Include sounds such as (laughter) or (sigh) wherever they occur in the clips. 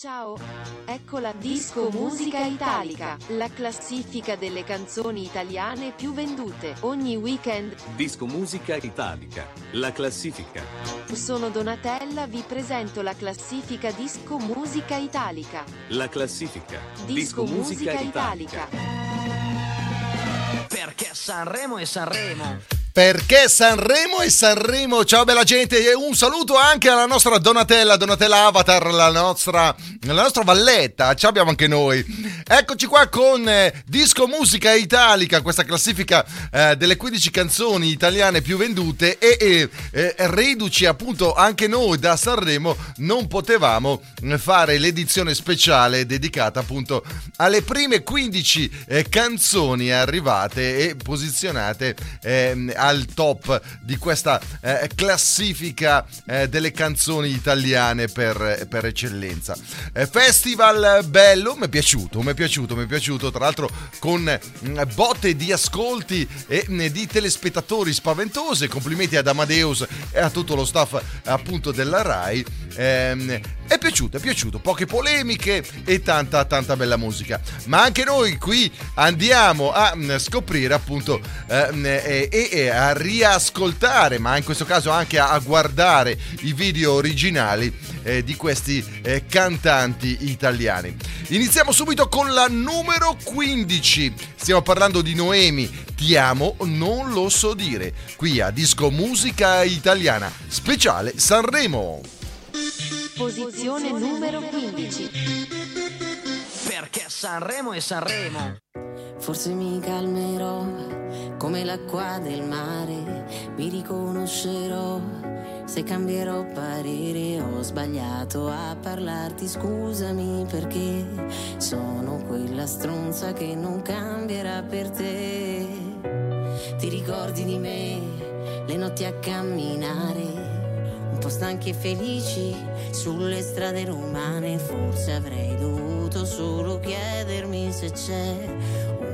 Ciao! Ecco la Disco Musica Italica, la classifica delle canzoni italiane più vendute ogni weekend. Disco Musica Italica, la classifica. Sono Donatella, vi presento la classifica Disco Musica Italica. La classifica. Disco, Musica, Italica. Perché Sanremo è Sanremo. Perché Sanremo e Sanremo, ciao bella gente e un saluto anche alla nostra Donatella, Donatella Avatar, la nostra, la nostra valletta, ci abbiamo anche noi. Eccoci qua con eh, Disco Musica Italica, questa classifica eh, delle 15 canzoni italiane più vendute e, e eh, reduci appunto anche noi da Sanremo non potevamo fare l'edizione speciale dedicata appunto alle prime 15 eh, canzoni arrivate e posizionate eh, al top di questa eh, classifica eh, delle canzoni italiane per, per eccellenza. Eh, festival bello, mi è piaciuto, mi è piaciuto, mi è piaciuto, tra l'altro con mh, mm, botte di ascolti e mh, mm, di telespettatori spaventose. Complimenti ad Amadeus e a tutto lo staff appunto della RAI. Ehm, è piaciuto, è piaciuto, poche polemiche e tanta tanta bella musica. Ma anche noi qui andiamo a mh, mm, scoprire appunto eh, e, a riascoltare, ma in questo caso anche a guardare i video originali eh, di questi eh, cantanti italiani. Iniziamo subito con la numero 15. Stiamo parlando di Noemi. Ti amo, non lo so dire. Qui a Disco Musica Italiana, speciale Sanremo. Posizione numero 15. Perché Sanremo è Sanremo. Forse mi calmerò come l'acqua del mare, mi riconoscerò se cambierò parere. Ho sbagliato a parlarti, scusami perché sono quella stronza che non cambierà per te. Ti ricordi di me, le notti a camminare un po' stanchi e felici sulle strade romane. Forse avrei dovuto solo chiedermi se c'è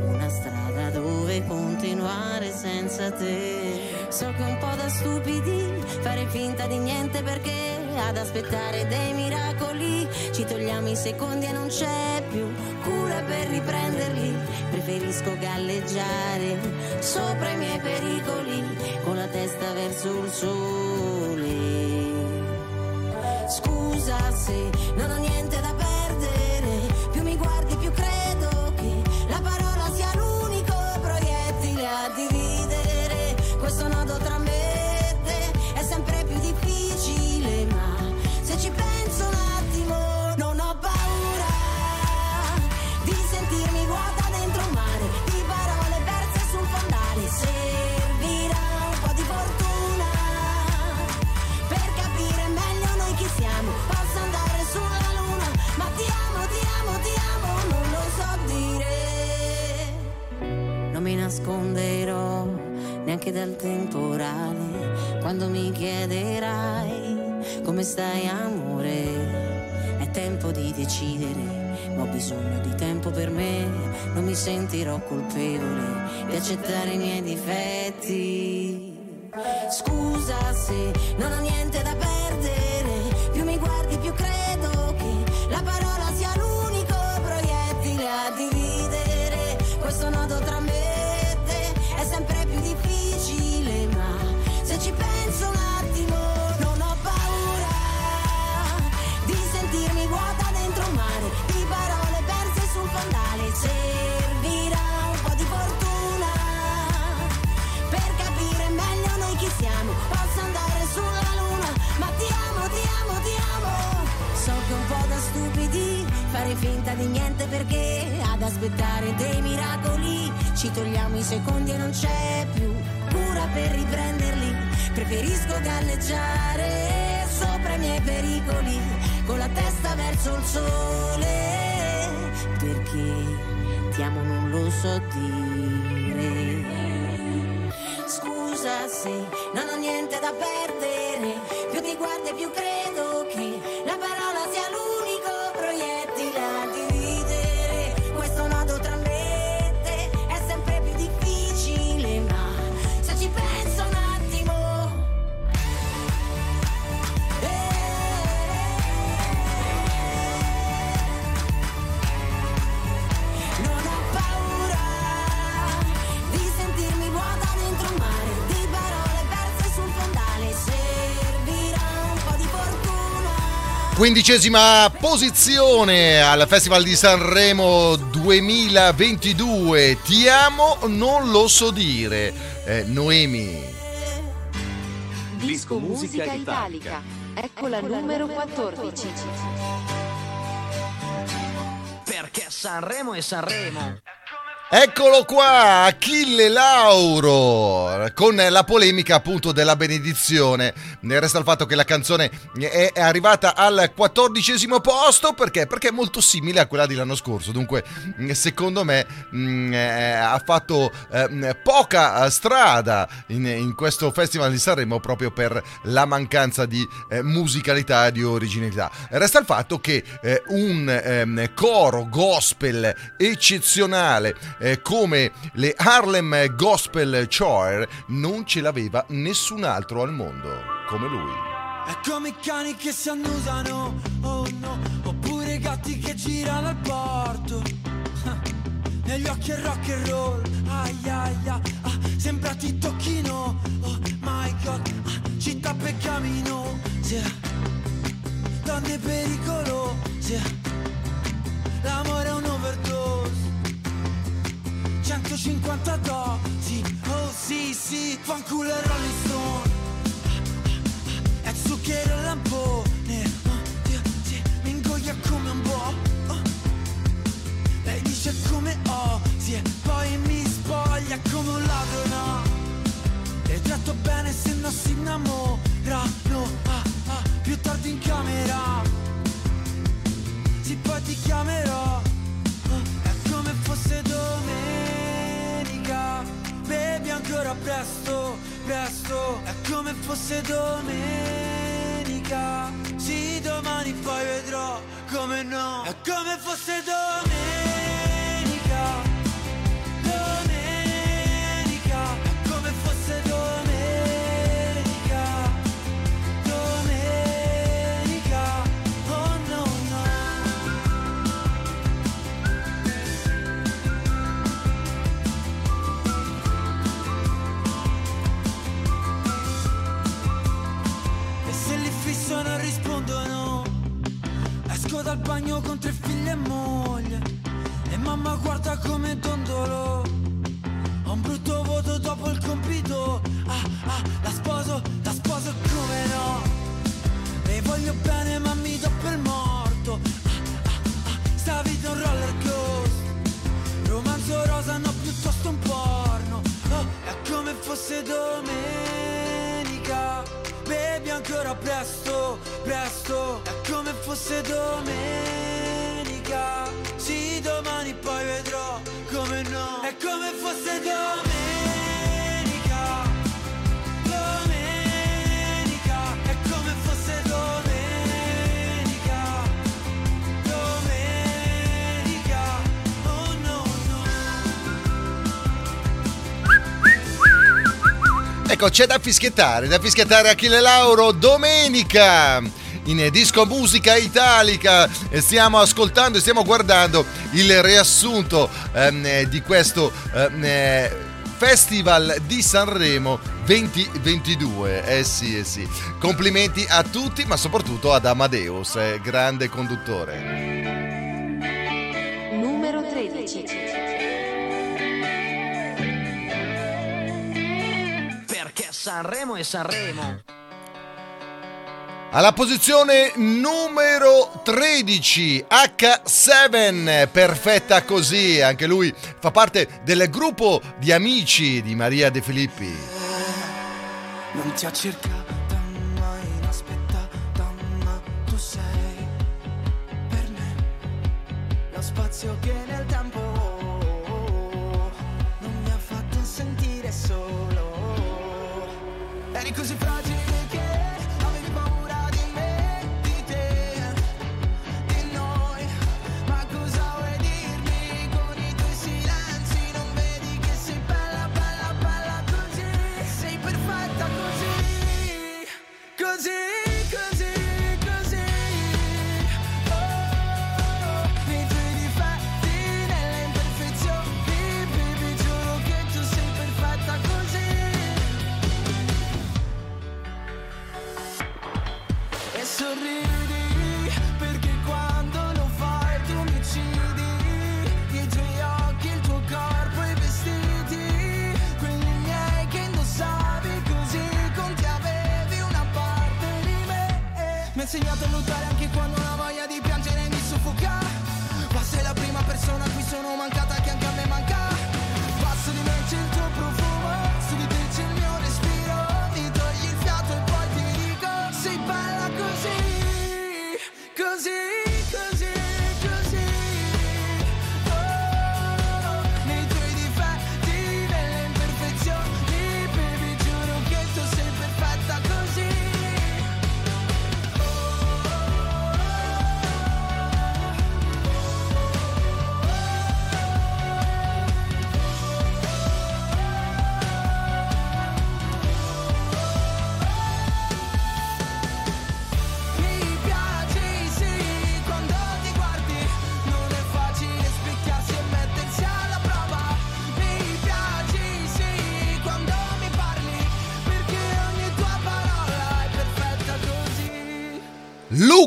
una strada dove continuare senza te. So che un po' da stupidi fare finta di niente perché ad aspettare dei miracoli ci togliamo i secondi e non c'è più cura per riprenderli. Preferisco galleggiare sopra i miei pericoli con la testa verso il sole scusa se non ho niente da perdere, più mi nasconderò neanche dal temporale quando mi chiederai come stai amore. È tempo di decidere, ma ho bisogno di tempo per me. Non mi sentirò colpevole di accettare i miei difetti. Scusa se non ho niente da perdere, perché ad aspettare dei miracoli ci togliamo i secondi e non c'è più cura per riprenderli. Preferisco galleggiare sopra i miei pericoli con la testa verso il sole perché ti amo non lo so dire. Scusa se non ho niente da perdere, più ti guardo e più credo Quindicesima posizione al Festival di Sanremo 2022. Ti amo, non lo so dire. Eh, Noemi. Disco Musica Italica. Ecco la numero 14. Perché Sanremo è Sanremo. Eccolo qua, Achille Lauro, con la polemica appunto della benedizione. Ne resta il fatto che la canzone è arrivata al quattordicesimo posto perché? Perché è molto simile a quella dell'anno scorso. Dunque, secondo me, mh, eh, ha fatto eh, poca strada in, in, questo Festival di Sanremo proprio per la mancanza di eh, musicalità e di originalità. Resta il fatto che eh, un ehm, coro gospel eccezionale eh, come le Harlem Gospel Choir non ce l'aveva nessun altro al mondo come lui. È come i cani che si annusano, oh no, oppure i gatti che girano al porto. (laughs) Negli occhi è rock and roll, ai ai ah, sembra ti tocchino, oh my god, ah, città per camino, sì. donne pericolo, sì. l'amore è un overdose. 150 dosi, oh sì sì, fanculo e Rolling Stone È zucchero e lampone, oh, Dio, sì, mi ingoia come un po' oh. Lei dice come ho, sì, e poi mi spoglia come un ladro, no Le tratto bene se non si innamorano, ah, ah, più tardi in camera. Sì, poi ti chiamerò, oh, è come fosse domenica Bevi ancora presto, presto. È come fosse domenica. Sì, domani poi vedrò come no. È come fosse domenica Ecco, c'è da fischiettare, da fischiettare Achille Lauro domenica in Disco Musica Italica. E Stiamo ascoltando e stiamo guardando il riassunto ehm, di questo ehm, eh, Festival di Sanremo 2022. Eh sì, eh sì. Complimenti a tutti, ma soprattutto ad Amadeus, eh, grande conduttore. Sanremo è Sanremo. Alla posizione numero 13, H7, perfetta così, anche lui fa parte del gruppo di amici di Maria De Filippi. Non ti ha cercata mai inaspettata, ma tu sei per me lo spazio che nel tempo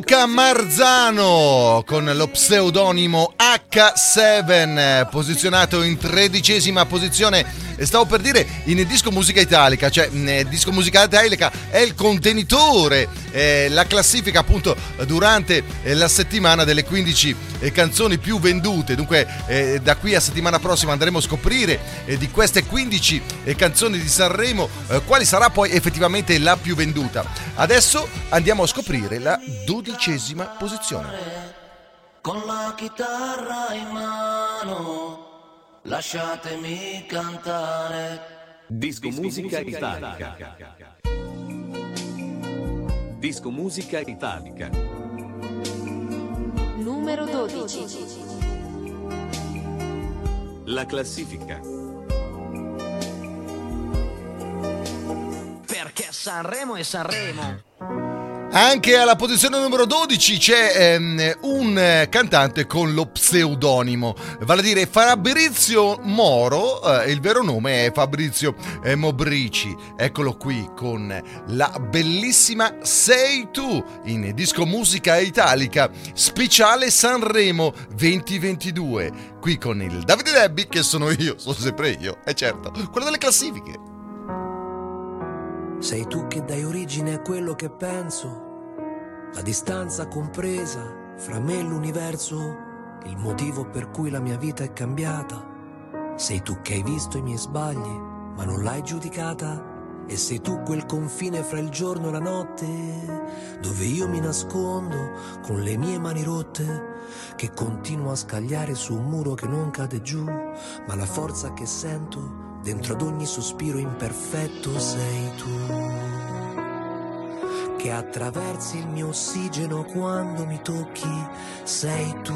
Luca Marzano con lo pseudonimo H7 posizionato in tredicesima posizione stavo per dire in disco musica italica cioè disco musica italica è il contenitore eh, la classifica appunto durante eh, la settimana delle 15 eh, canzoni più vendute dunque eh, da qui a settimana prossima andremo a scoprire eh, di queste 15 eh, canzoni di Sanremo quali sarà poi effettivamente la più venduta adesso andiamo a scoprire la dodicesima posizione. Con la chitarra in mano, lasciatemi cantare. Disco Musica Italica. Disco Musica Italica. Numero 12. La classifica. Perché Sanremo è Sanremo. Anche alla posizione numero 12 c'è ehm, un eh, cantante con lo pseudonimo, vale a dire Fabrizio Moro, eh, il vero nome è Fabrizio eh, Mobrici, eccolo qui con la bellissima Sei tu in disco musica italica, speciale Sanremo 2022, qui con il Davide Debbi che sono io, (laughs) sono sempre io, e certo, quello delle classifiche. Sei tu che dai origine a quello che penso, la distanza compresa fra me e l'universo, il motivo per cui la mia vita è cambiata. Sei tu che hai visto i miei sbagli, ma non l'hai giudicata. E sei tu quel confine fra il giorno e la notte, dove io mi nascondo con le mie mani rotte, che continuo a scagliare su un muro che non cade giù, ma la forza che sento dentro ad ogni sospiro imperfetto sei tu. Che attraversi il mio ossigeno quando mi tocchi, sei tu.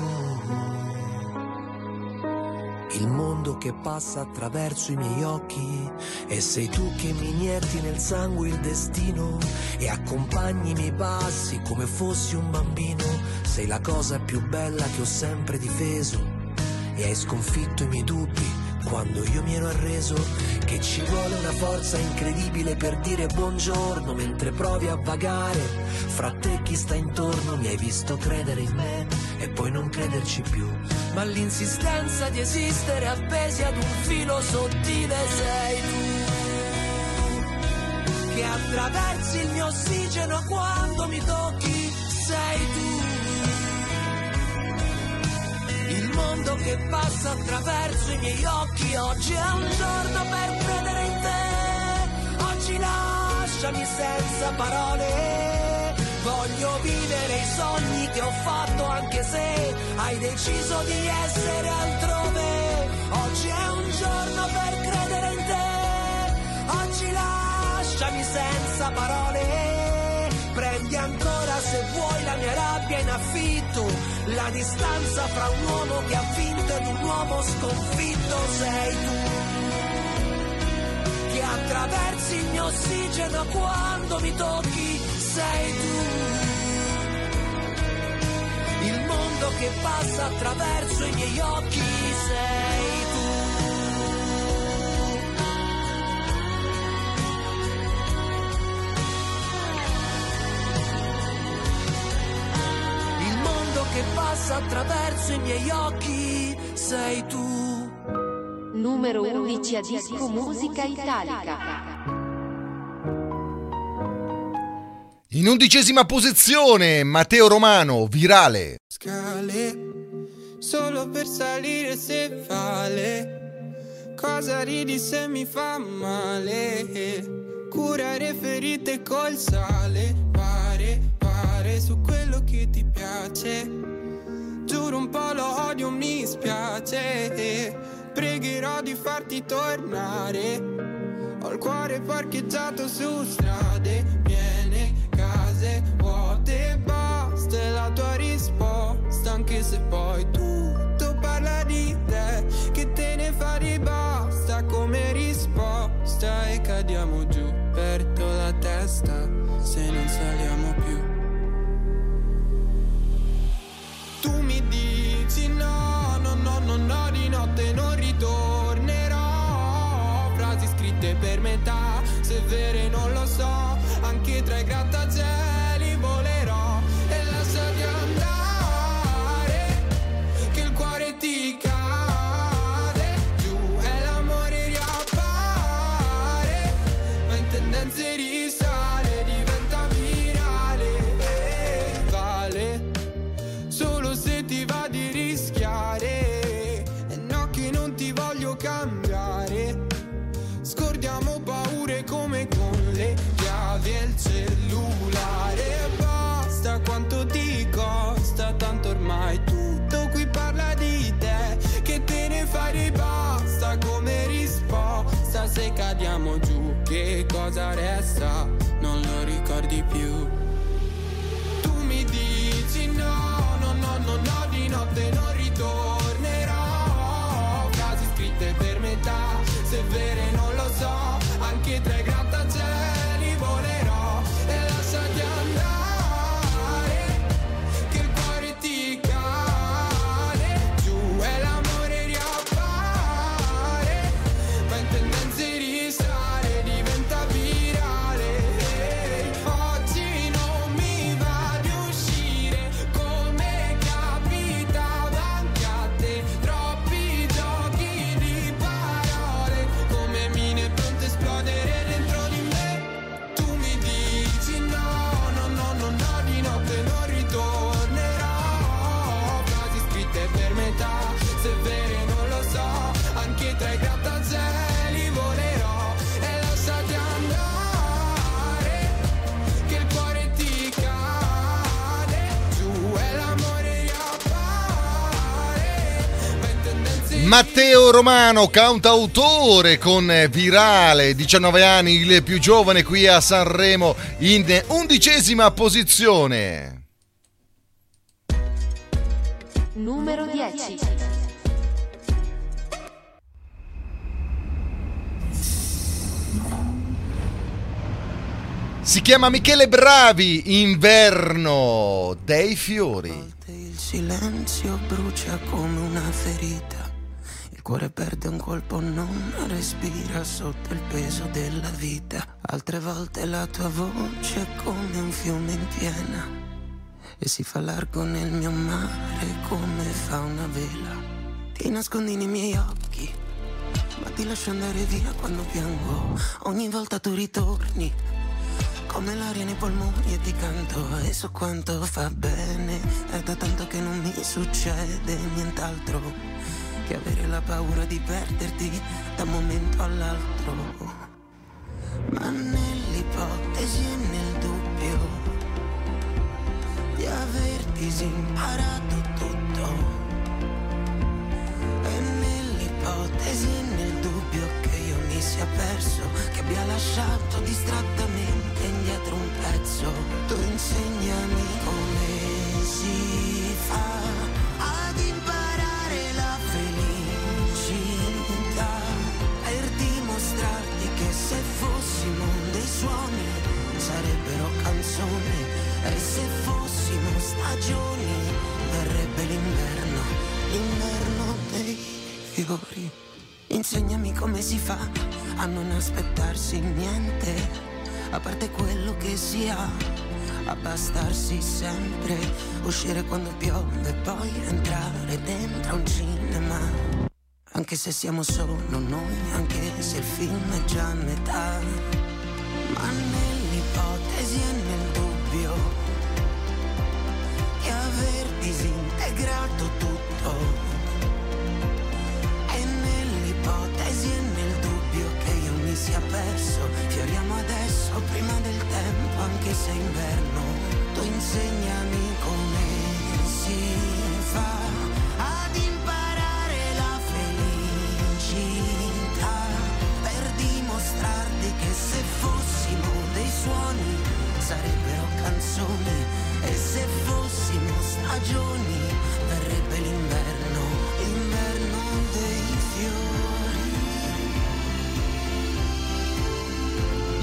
Il mondo che passa attraverso i miei occhi e sei tu che mi inietti nel sangue il destino e accompagni i miei passi come fossi un bambino. Sei la cosa più bella che ho sempre difeso e hai sconfitto i miei dubbi quando io mi ero arreso che ci vuole una forza incredibile per dire buongiorno mentre provi a vagare. Fra te chi sta intorno mi hai visto credere in me e poi non crederci più. Ma l'insistenza di esistere appesi ad un filo sottile sei tu che attraversi il mio ossigeno quando mi tocchi sei tu il mondo che passa attraverso i miei occhi, oggi è un giorno per credere in te. Oggi lasciami senza parole. Voglio vivere i sogni che ho fatto anche se hai deciso di essere altrove. Oggi è un giorno per credere in te. Oggi lasciami senza parole. Prendi ancora se vuoi la mia rabbia in affitto, la distanza fra un uomo che ha vinto ed un uomo sconfitto sei tu. Che attraversi il mio ossigeno quando mi tocchi, sei tu. Il mondo che passa attraverso i miei occhi, sei tu. Passa attraverso i miei occhi sei tu. Numero 11 a disco musica italica. In undicesima posizione Matteo Romano, virale. Scale, solo per salire se vale. Cosa ridi se mi fa male? Curare ferite col sale, pare, pare su quello che ti piace. Giuro un po' lo odio, mi spiace. Pregherò di farti tornare. Ho il cuore parcheggiato su strade piene, case vuote, basta è la tua risposta. Anche se poi tutto parla di te, che te ne fai basta come risposta. E cadiamo giù, perdo la testa dici no, no, no, no, no, di notte non ritornerò. Frasi scritte per metà, se vere non lo so, anche tra i grattacieli se vere non lo so, anche tra i grattacieli Matteo Romano, cantautore con Virale, 19 anni, il più giovane qui a Sanremo, in undicesima posizione. Numero 10. Si chiama Michele Bravi, Inverno dei fiori. Il silenzio brucia come una ferita. Cuore perde un colpo, non respira sotto il peso della vita. Altre volte la tua voce è come un fiume in piena. E si fa largo nel mio mare come fa una vela. Ti nascondi nei miei occhi, ma ti lascio andare via quando piango. Ogni volta tu ritorni come l'aria nei polmoni e ti canto e so quanto fa bene. È da tanto che non mi succede nient'altro che avere la paura di perderti da un momento all'altro. Ma nell'ipotesi e nel dubbio di aver disimparato tutto. E nell'ipotesi e nel dubbio che io mi sia perso, che abbia lasciato distrattamente indietro un pezzo. Tu insegnami come stagioni verrebbe l'inverno, l'inverno dei fiori. Insegnami come si fa a non aspettarsi niente, a parte quello che si ha, abbastarsi sempre, uscire quando piove e poi entrare dentro un cinema. Anche se siamo solo noi, anche se il film è già a metà, ma nell'ipotesi e nel disintegrato tutto. E nell'ipotesi e nel dubbio che io mi sia perso, fioriamo adesso prima del tempo, anche se è inverno. Tu insegnami come si fa ad imparare la felicità per dimostrarti che se fossimo dei suoni sarebbero canzoni e se fossimo stagioni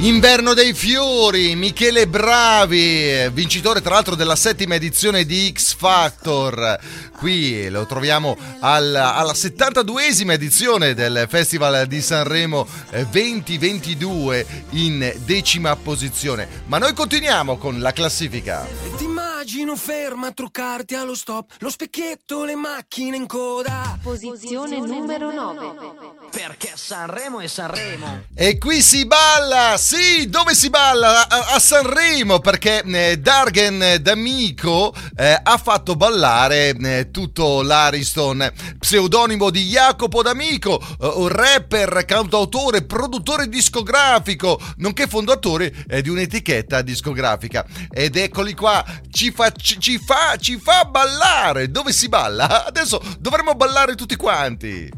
Inverno dei fiori, Michele Bravi, vincitore tra l'altro della settima edizione di X Factor. Qui lo troviamo al- alla 72esima edizione del Festival di Sanremo eh, 2022 in decima posizione. Ma noi continuiamo con la classifica. Ti immagino ferma a truccarti allo stop, lo specchietto, le macchine in coda. Posizione numero 9. Perché Sanremo è Sanremo. E qui si balla, sì, dove si balla? A, a Sanremo, perché eh, Dargen D'Amico eh, ha fatto ballare eh, tutto l'Ariston, pseudonimo di Jacopo D'Amico, eh, rapper, cantautore, produttore discografico, nonché fondatore eh, di un'etichetta discografica. Ed eccoli qua, ci fa, ci, ci fa, ci fa ballare. Dove si balla? (laughs) Adesso dovremmo ballare tutti quanti.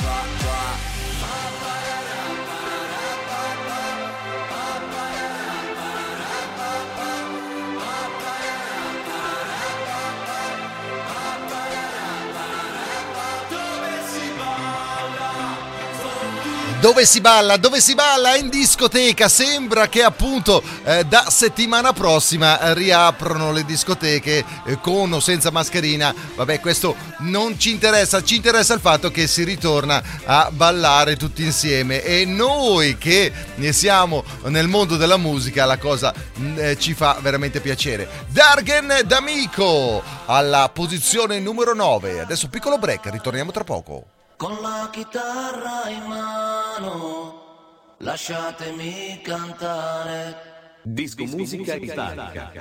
Dove si balla? Dove si balla? In discoteca. Sembra che appunto eh, da settimana prossima eh, riaprono le discoteche eh, con o senza mascherina. Vabbè, questo non ci interessa, ci interessa il fatto che si ritorna a ballare tutti insieme e noi che ne siamo nel mondo della musica la cosa mh, eh, ci fa veramente piacere. Dargen D'Amico alla posizione numero 9. Adesso piccolo break, ritorniamo tra poco. Con la chitarra in mano, lasciatemi cantare. Disco Musica Italica.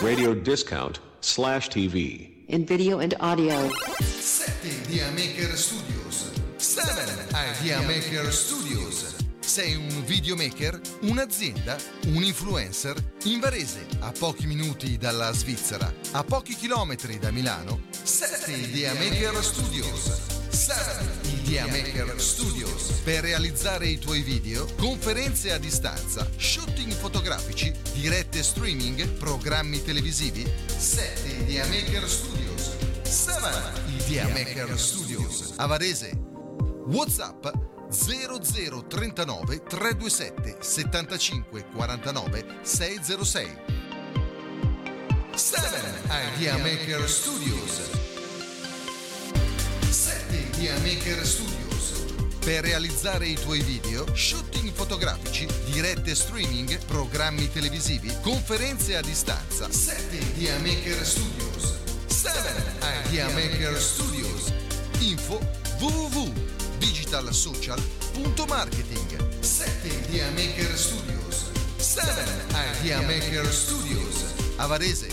Radio Discount slash TV. in video and audio. 7 Idea Maker Studios. 7 Idea Maker Studios. Sei un videomaker, un'azienda, un influencer? In Varese, a pochi minuti dalla Svizzera, a pochi chilometri da Milano, 7 Idea Maker Studios. 7 Idea Maker Studios. Per realizzare i tuoi video, conferenze a distanza, shooting fotografici, dirette streaming, programmi televisivi, 7 Idea Maker Studios. 7 Idea Maker Studios. A Varese. WhatsApp 0039 327 75 49 606 7 Idea Maker Studios 7 Idea Maker Studios. Per realizzare i tuoi video, shooting fotografici, dirette streaming, programmi televisivi, conferenze a distanza. 7 Idea Maker Studios. 7 Idea Maker Studios. Info www.digitalsocial.marketing 7 Idea Maker Studios. 7 Idea Maker Studios. A Varese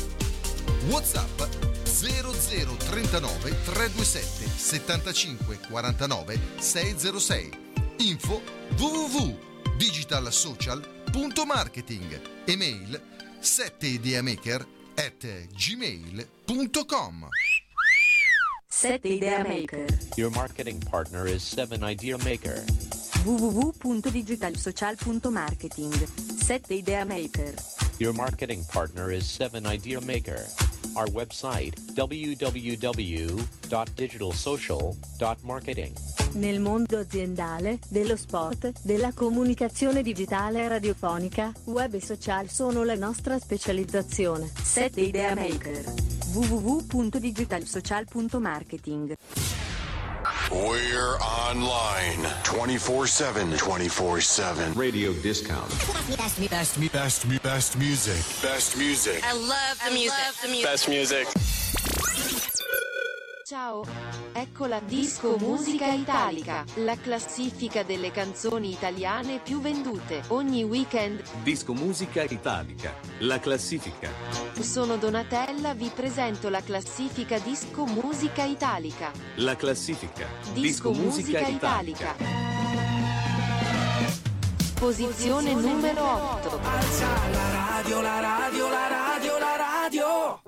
Whatsapp 0039 327 75 49 606 Info www.digitalsocial.marketing Email 7ideamaker at gmail.com 7 Idea Maker. Your marketing partner is 7 Idea Maker. www.digitalsocial.marketing 7 Idea Maker. Your marketing partner is 7 Idea Maker. Our website www.digitalsocial.marketing. Nel mondo aziendale, dello sport, della comunicazione digitale e radiofonica, web e social sono la nostra specializzazione. 7 Idea Maker. www.digitalsocial.marketing We're online 24 7. 24 7. Radio Discount. Best, me, best, me, best, me, best music. Best music. I love the music. Best music. Ciao! Ecco la Disco Musica Italica, la classifica delle canzoni italiane più vendute ogni weekend. Disco Musica Italica. La classifica. Sono Donatella, vi presento la classifica Disco Musica Italica. La classifica. Disco Musica Italica. Posizione numero 8. Alza la radio, la radio, la radio, la radio.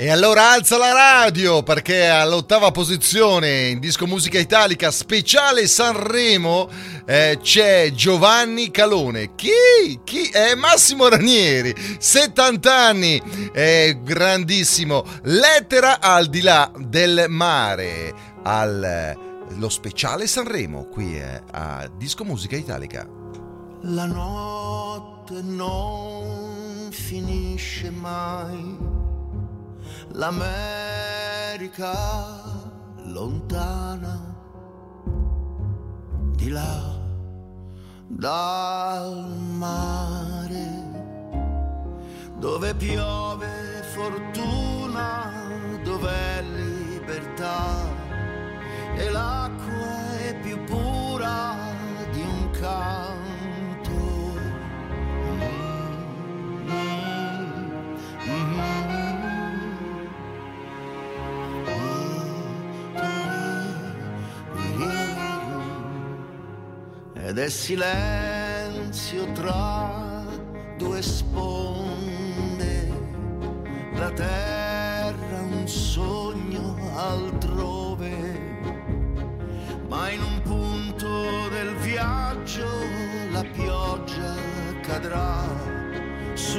E allora alza la radio perché all'ottava posizione in disco musica italica speciale Sanremo eh, c'è Giovanni Calone. Chi? Chi? È Massimo Ranieri, 70 anni, è grandissimo. Lettera al di là del mare, allo speciale Sanremo qui è a disco musica italica. La notte non finisce mai l'America lontana di là dal mare dove piove fortuna dove libertà e l'acqua è più pura di un canto ed è silenzio tra due sponde, la terra un sogno altrove, ma in un punto del viaggio la pioggia cadrà su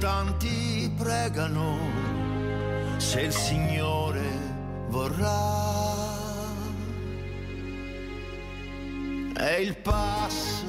tanti pregano se il Signore vorrà. E il passo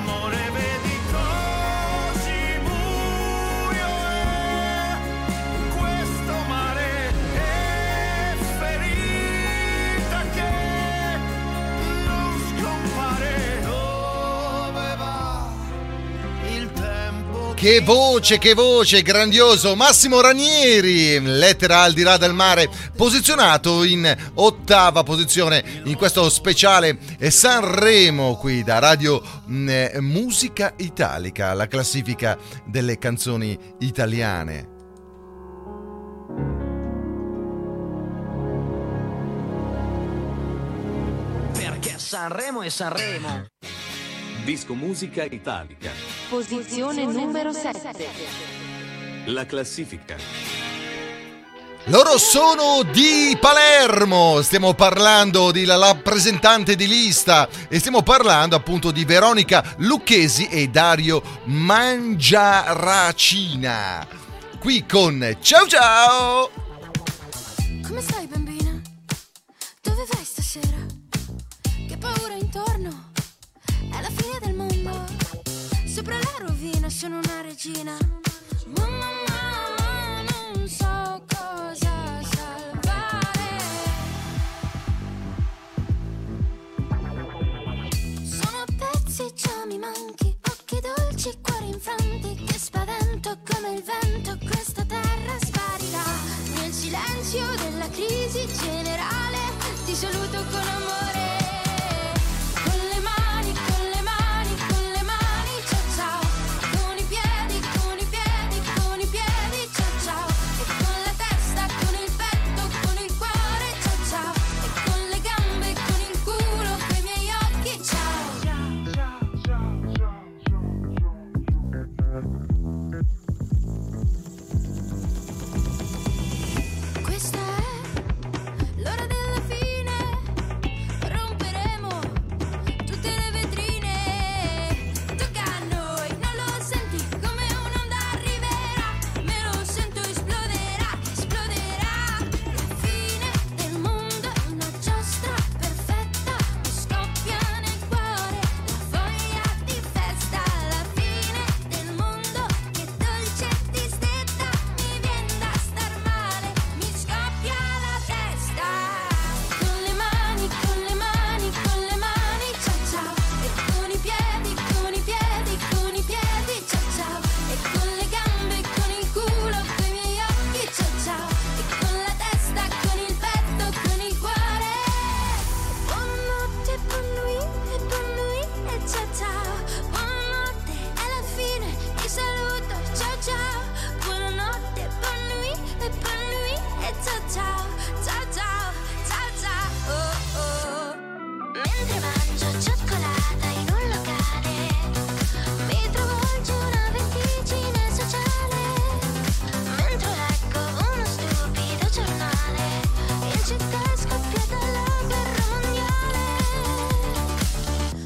terra. Che voce, che voce, grandioso. Massimo Ranieri, lettera al di là del mare, posizionato in ottava posizione in questo speciale Sanremo qui da Radio mm, Musica Italica, la classifica delle canzoni italiane. Perché Sanremo è Sanremo. Disco musica italica. Posizione numero 7. La classifica. Loro sono di Palermo, stiamo parlando di la rappresentante di lista e stiamo parlando appunto di Veronica Lucchesi e Dario Mangiaracina. Qui con Ciao Ciao! Come stai bambina? Rovina sono una regina. Mamma, mamma, non so cosa salvare. Sono pezzi, già mi manchi. Occhi dolci, cuori infranti. Che spavento come il vento. Questa terra sparirà. Nel silenzio della crisi generale. Ti saluto con amore.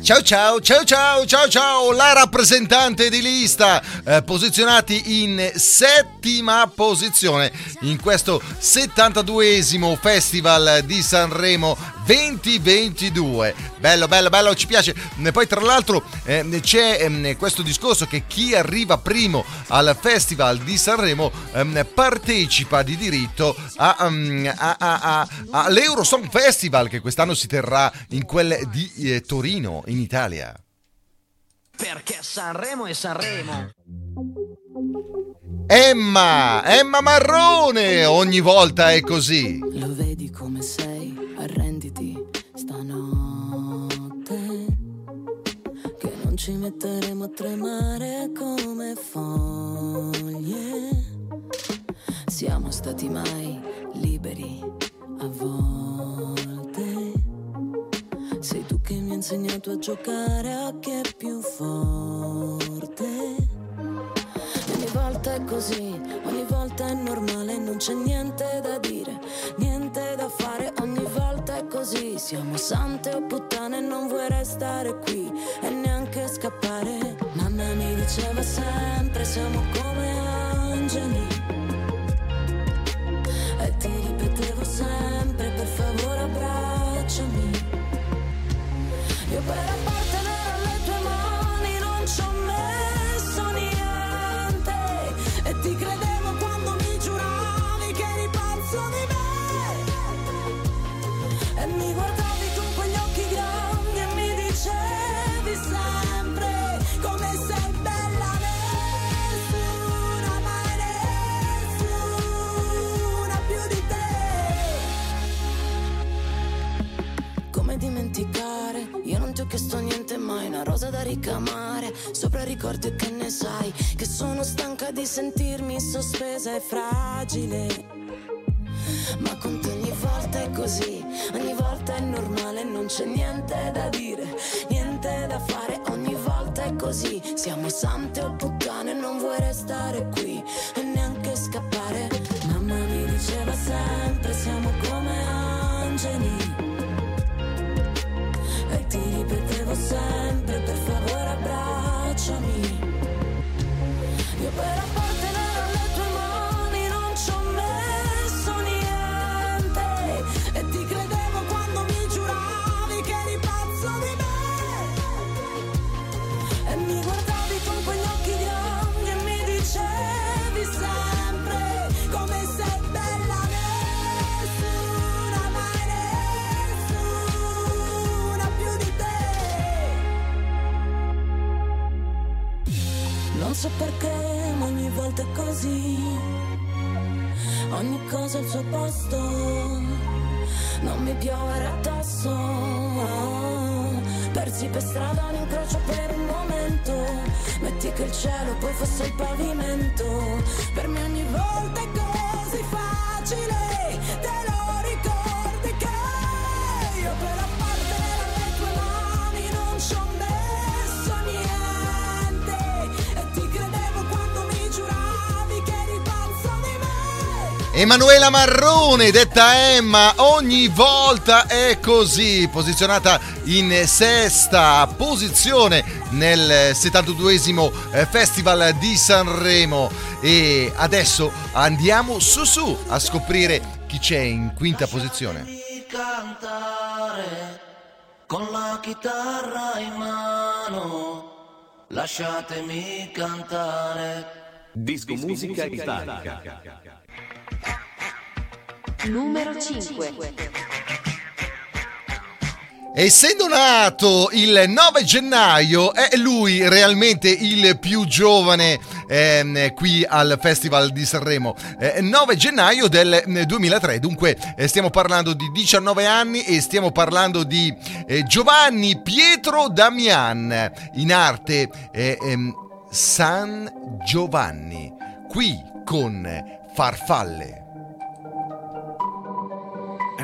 Ciao ciao, ciao ciao, ciao ciao, la rappresentante di lista, eh, posizionati in settima posizione in questo 72esimo Festival di Sanremo 2022. Bello, bello, bello, ci piace. E Poi tra l'altro eh, c'è ehm, questo discorso che chi arriva primo al Festival di Sanremo ehm, partecipa di diritto a, ehm, a- a- a- all'Eurosong Festival che quest'anno si terrà in quel di eh, Torino, in Italia. Perché Sanremo è Sanremo. Emma, Emma Marrone, ogni volta è così. Lo vedi come sei, ci metteremo a tremare come foglie. Siamo stati mai liberi a volte. Sei tu che mi hai insegnato a giocare a chi è più forte. Ogni volta è così, ogni volta è normale, non c'è niente da dire, niente così. Siamo sante o puttane, non vuoi restare qui e neanche scappare. Mamma mi diceva sempre, siamo come angeli. E ti ripetevo sempre, per favore abbracciami. Io per ti ho chiesto niente mai, una rosa da ricamare. Sopra ricordi che ne sai, che sono stanca di sentirmi sospesa e fragile. Ma con te ogni volta è così, ogni volta è normale, non c'è niente da dire, niente da fare, ogni volta è così. Siamo sante o puttane, non vuoi restare qui per favore abbracciami. So perché, ma ogni volta è così. Ogni cosa al suo posto. Non mi piovere addosso. Persi per strada un incrocio per un momento. Metti che il cielo poi fosse il pavimento. Per me ogni volta è così facile. Te lo Emanuela Marrone, detta Emma, ogni volta è così, posizionata in sesta posizione nel 72esimo eh, Festival di Sanremo e adesso andiamo su su a scoprire chi c'è in quinta posizione. cantare con la chitarra in mano. Lasciatemi cantare. Disco Musica Italica. Numero 5. Essendo nato il 9 gennaio, è lui realmente il più giovane ehm, qui al Festival di Sanremo. Eh, 9 gennaio del eh, 2003, dunque eh, stiamo parlando di 19 anni e stiamo parlando di eh, Giovanni Pietro Damian, in arte eh, ehm, San Giovanni, qui con Farfalle.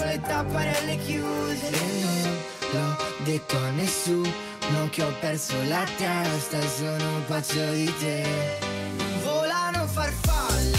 Con le tapparelle chiuse. E non l'ho detto a nessuno che ho perso la testa. Sono pazzo di te. Volano farfalle,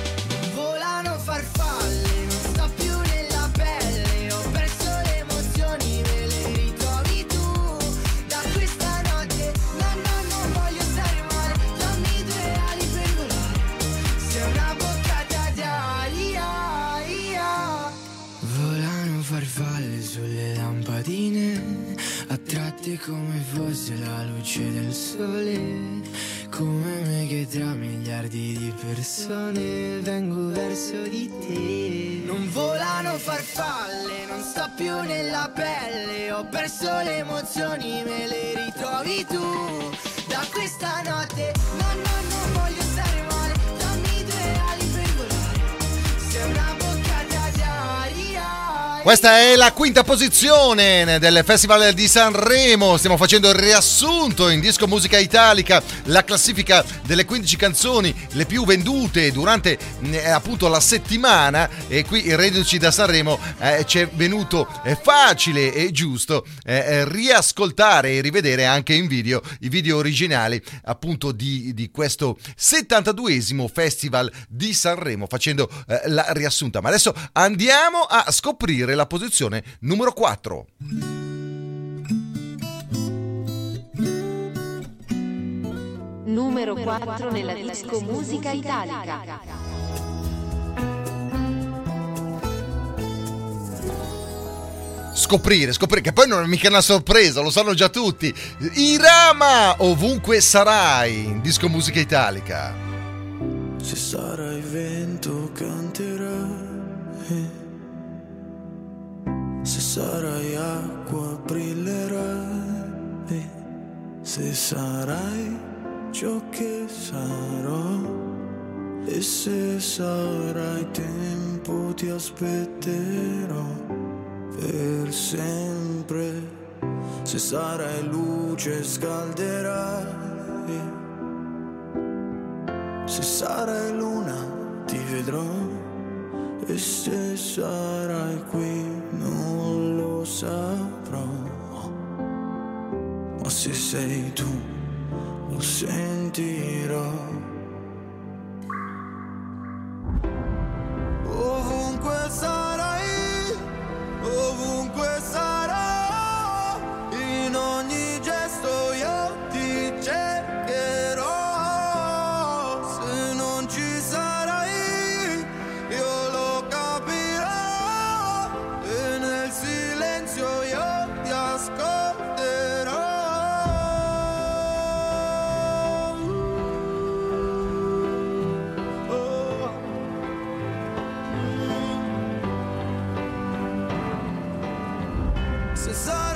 Fosse la luce del sole. Come me che tra miliardi di persone vengo verso di te. Non volano farfalle, non sto più nella pelle. Ho perso le emozioni, me le ritrovi tu. Da questa notte, no, Questa è la quinta posizione del Festival di Sanremo. Stiamo facendo il riassunto in disco musica italica, la classifica delle 15 canzoni le più vendute durante eh, appunto la settimana. E qui, reduci da Sanremo, eh, ci è venuto eh, facile e giusto eh, eh, riascoltare e rivedere anche in video i video originali appunto di, di questo 72esimo Festival di Sanremo, facendo la riassunta. Ma adesso andiamo a scoprire la posizione numero 4. Numero 4 nella disco musica italica. Scoprire, scoprire, che poi non è mica una sorpresa, lo sanno già tutti. Irama, ovunque sarai, in disco musica italica. Se sarai vento canterai, se sarai acqua brillerai, se sarai ciò che sarò. E se sarai tempo ti aspetterò per sempre, se sarai luce scalderai. Se sarai luna ti vedrò e se sarai qui non lo saprò. Ma se sei tu lo sentirò. Ovunque sarai, Se sarò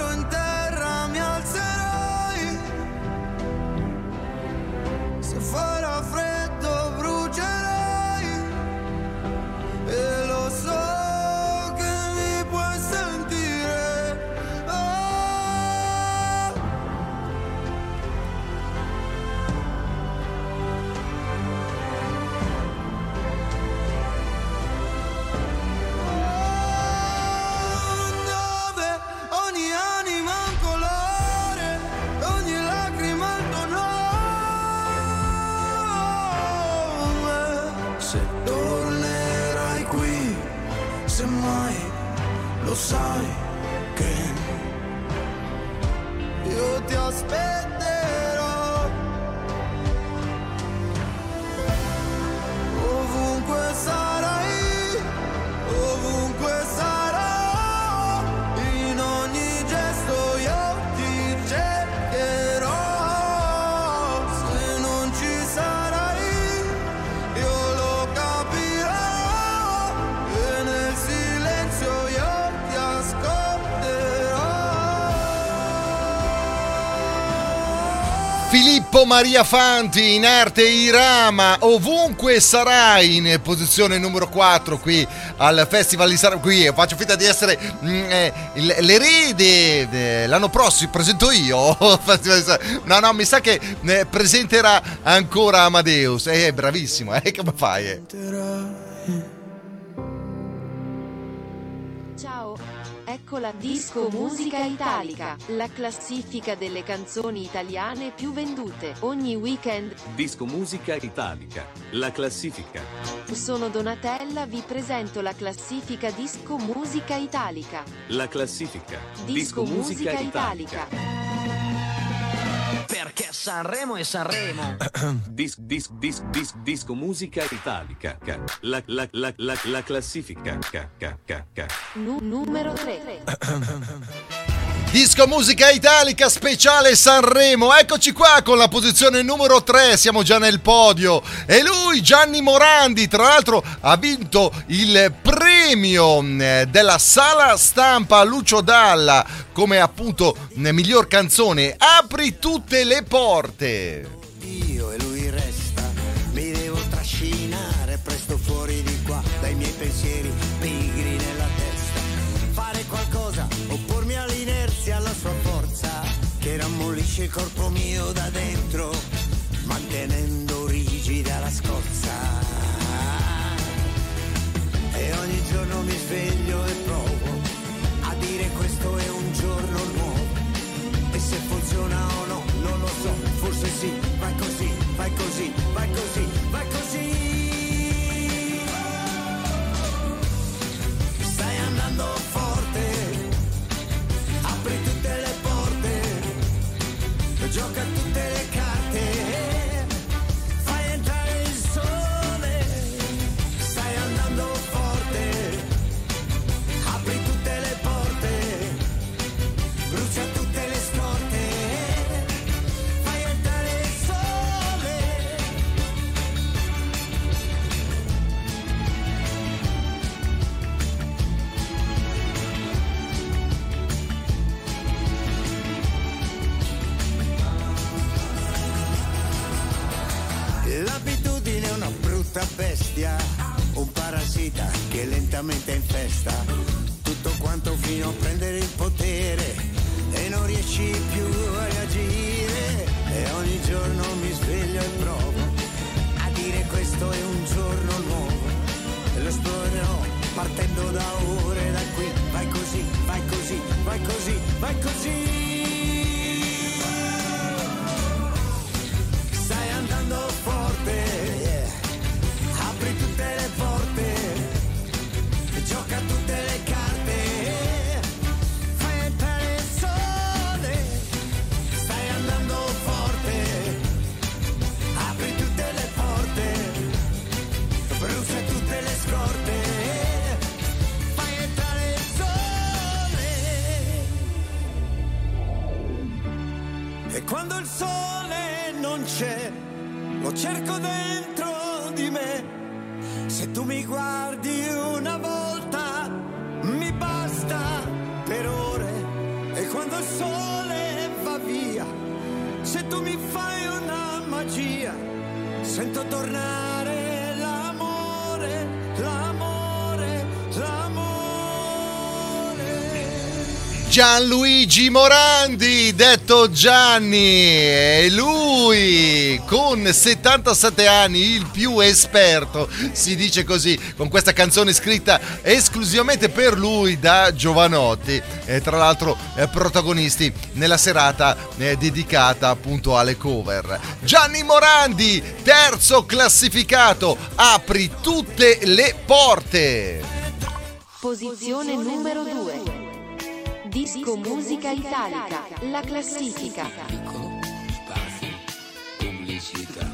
Maria Fanti in arte Irama, ovunque sarai in posizione numero 4 qui al Festival di Sanremo. Qui faccio finta di essere mm, eh, l'erede. eh, l'anno prossimo presento io. (laughs) No, no, mi sa che eh, presenterà ancora Amadeus. È bravissimo, eh? Come fai? eh? Ecco la disco musica italica, la classifica delle canzoni italiane più vendute ogni weekend. Disco musica italica. La classifica. Sono Donatella, vi presento la classifica disco musica italica. La classifica. Disco, musica, italica. Perché Sanremo è Sanremo. Dis, dis, dis, dis, disco musica italica. Ca. La, la, la, la, la classifica. Ca, ca, ca, ca. Nu- numero 3. Disco musica italica speciale Sanremo. Eccoci qua con la posizione numero 3. Siamo già nel podio. E lui, Gianni Morandi, tra l'altro, ha vinto il premio eh, della sala stampa Lucio Dalla come appunto eh, miglior canzone. Apri tutte le porte. Rammollisce il corpo mio da dentro, mantenendo rigida la scorza. E ogni giorno mi sveglio e provo a dire questo è un giorno nuovo. E se funziona o no, non lo so, forse sì, vai così, vai così, vai così, vai così. Stai andando forte, gioca tutte Gianluigi Morandi, detto Gianni, e lui con 77 anni, il più esperto, si dice così, con questa canzone scritta esclusivamente per lui da Giovanotti, e tra l'altro eh, protagonisti nella serata eh, dedicata appunto alle cover. Gianni Morandi, terzo classificato, apri tutte le porte. Posizione numero 2. Disco Musica Italica, la classifica. Pubblicità.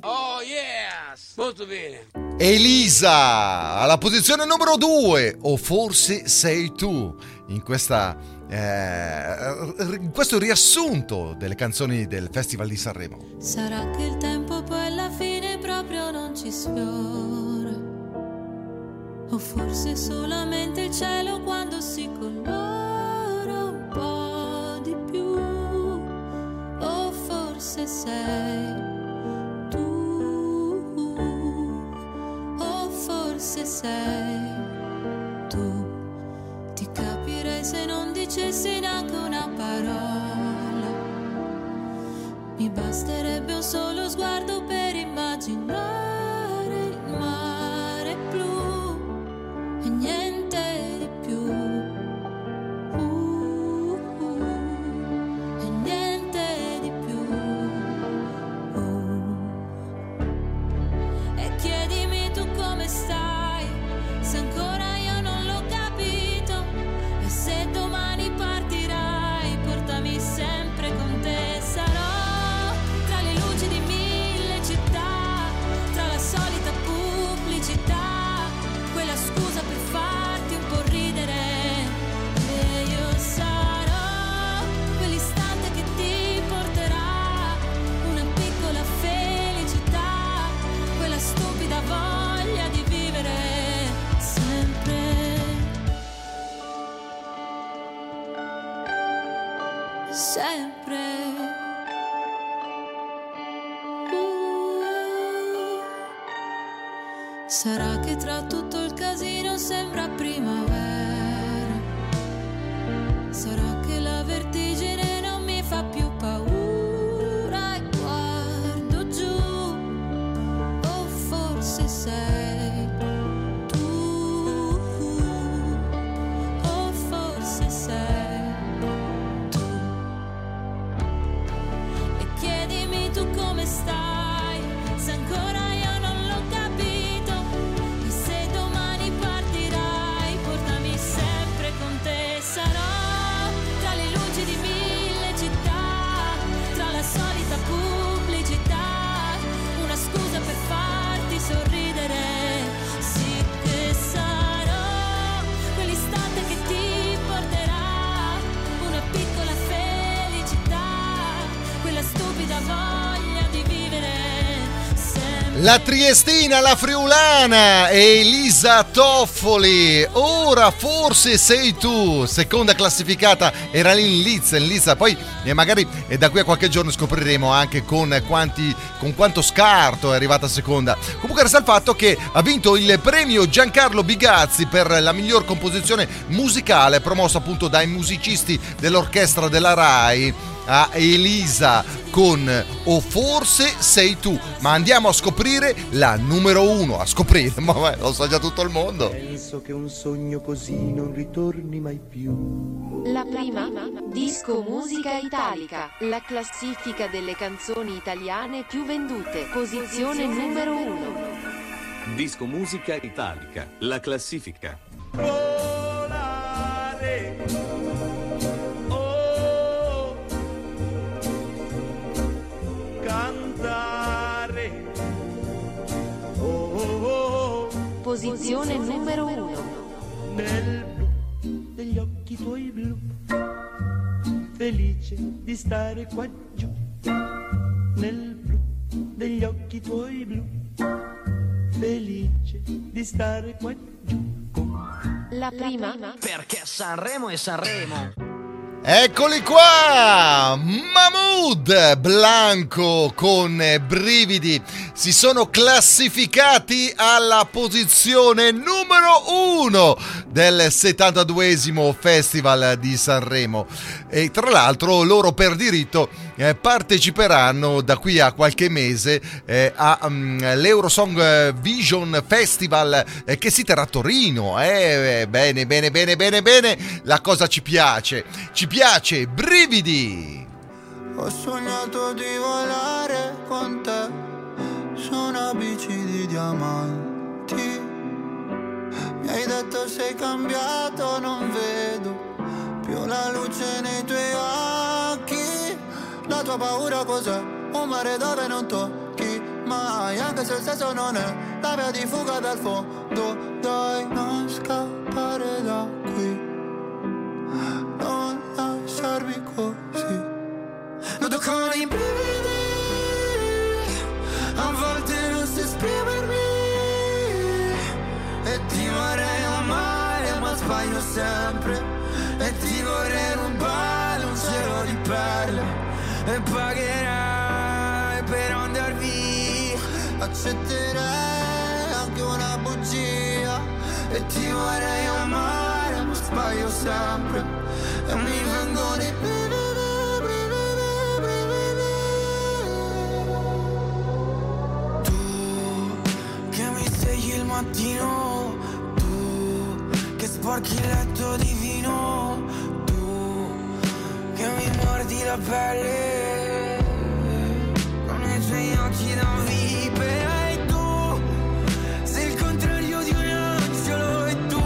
Oh yes! Molto bene. Elisa alla posizione numero 2 o forse sei tu in questa eh, questo riassunto delle canzoni del Festival di Sanremo. Sarà che il tempo poi alla fine proprio non ci sfiora. O forse solamente il cielo quando si colora forse sei tu. O forse sei tu. Ti capirei se non dicessi neanche una parola. Mi basterebbe un solo sguardo per immaginare La Triestina, la Friulana Elisa Toffoli. Ora forse sei tu. Seconda classificata era lì in Liz, in Liz. Poi eh, magari eh, da qui a qualche giorno scopriremo anche con, quanti, con quanto scarto è arrivata seconda. Comunque resta il fatto che ha vinto il premio Giancarlo Bigazzi per la miglior composizione musicale promossa appunto dai musicisti dell'orchestra della RAI a Elisa con O forse sei tu. Ma andiamo a scoprire la numero uno. A scoprire, (laughs) ma beh, lo sa già tutto il mondo. Penso che un sogno così non ritorni mai più. La prima, Disco Musica Italica, la classifica delle canzoni italiane più vendute, posizione numero uno. Disco Musica Italica, la classifica. Cantare. Posizione numero uno. Nel blu degli occhi tuoi blu. Felice di stare qua giù. Nel blu degli occhi tuoi blu. Felice di stare qua giù. La prima, Perché Sanremo è Sanremo. Eccoli qua! Mahmood Blanco con brividi si sono classificati alla posizione numero uno del 72esimo Festival di Sanremo e tra l'altro loro per diritto eh, parteciperanno da qui a qualche mese eh, all'Eurosong Vision Festival eh, che si terrà a Torino. Eh, bene, bene, bene, bene, bene, la cosa ci piace, ci piace, brividi! Ho sognato di volare con te su una bici di diamanti. Mi hai detto sei cambiato, non vedo più la luce nei tuoi occhi. La tua paura cos'è? Un mare dove non tocchi mai, anche se il senso non è la via di fuga dal fondo. Dai, non scappare da qui, non lasciarmi così. Noto con i brividi, a volte non so esprimermi E ti vorrei amare ma sbaglio sempre E ti vorrei rubare un cielo di perle E pagherai per andar via. Accetterei anche una bugia. E ti vorrei amare ma sbaglio sempre. E mi vengono i brividi che mi svegli il mattino, tu che sporchi il letto di la pelle con i tuoi occhi da vipera e tu sei il contrario di un angelo. E tu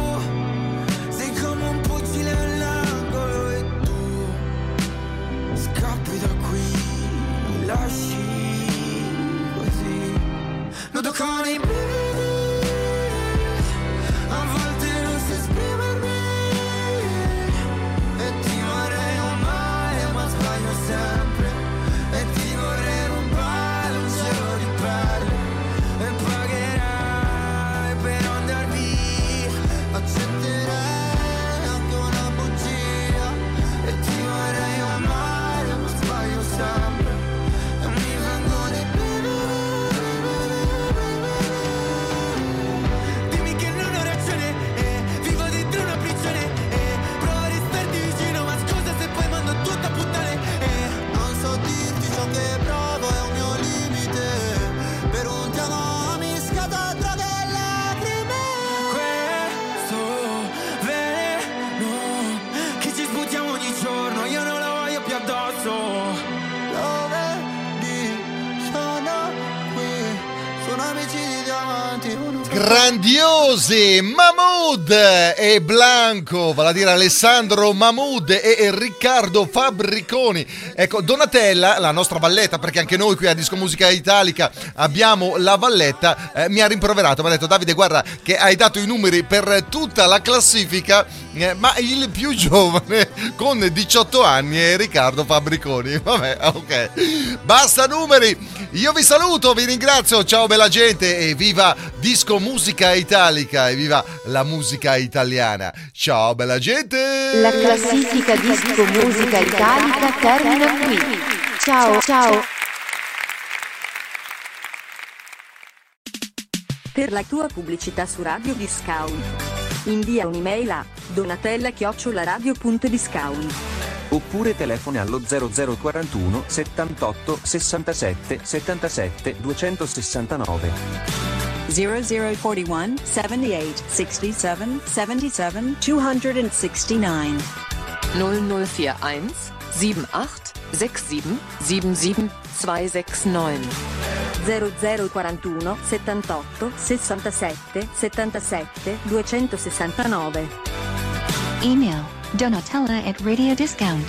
sei come un fucile all'angolo. E tu scappi da qui, lasci così. Noto con i Grandiosi Mahmood e Blanco, vale a dire Alessandro Mahmood e Riccardo Fabbriconi. Ecco, Donatella, la nostra valletta, perché anche noi qui a Disco Musica Italica abbiamo la valletta, eh, mi ha rimproverato, mi ha detto Davide guarda che hai dato i numeri per tutta la classifica, ma il più giovane con 18 anni è Riccardo Fabbriconi. Vabbè, ok. Basta numeri, io vi saluto, vi ringrazio, ciao bella gente e viva Disco Musica Italica e viva la musica italiana. Ciao bella gente! La classifica disco musica italica termina qui. Ciao ciao. Per la tua pubblicità su Radio Discount. Invia un'email a donatella-radio.discount. Oppure telefona allo 0041 78 67 77 269. 0041 78 67 77 269. 0041 78 67 77 269. 0041 78 67 77 269. Email donatella at radiodiscount.